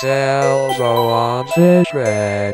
Cells on the track.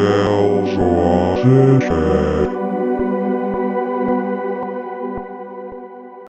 The track.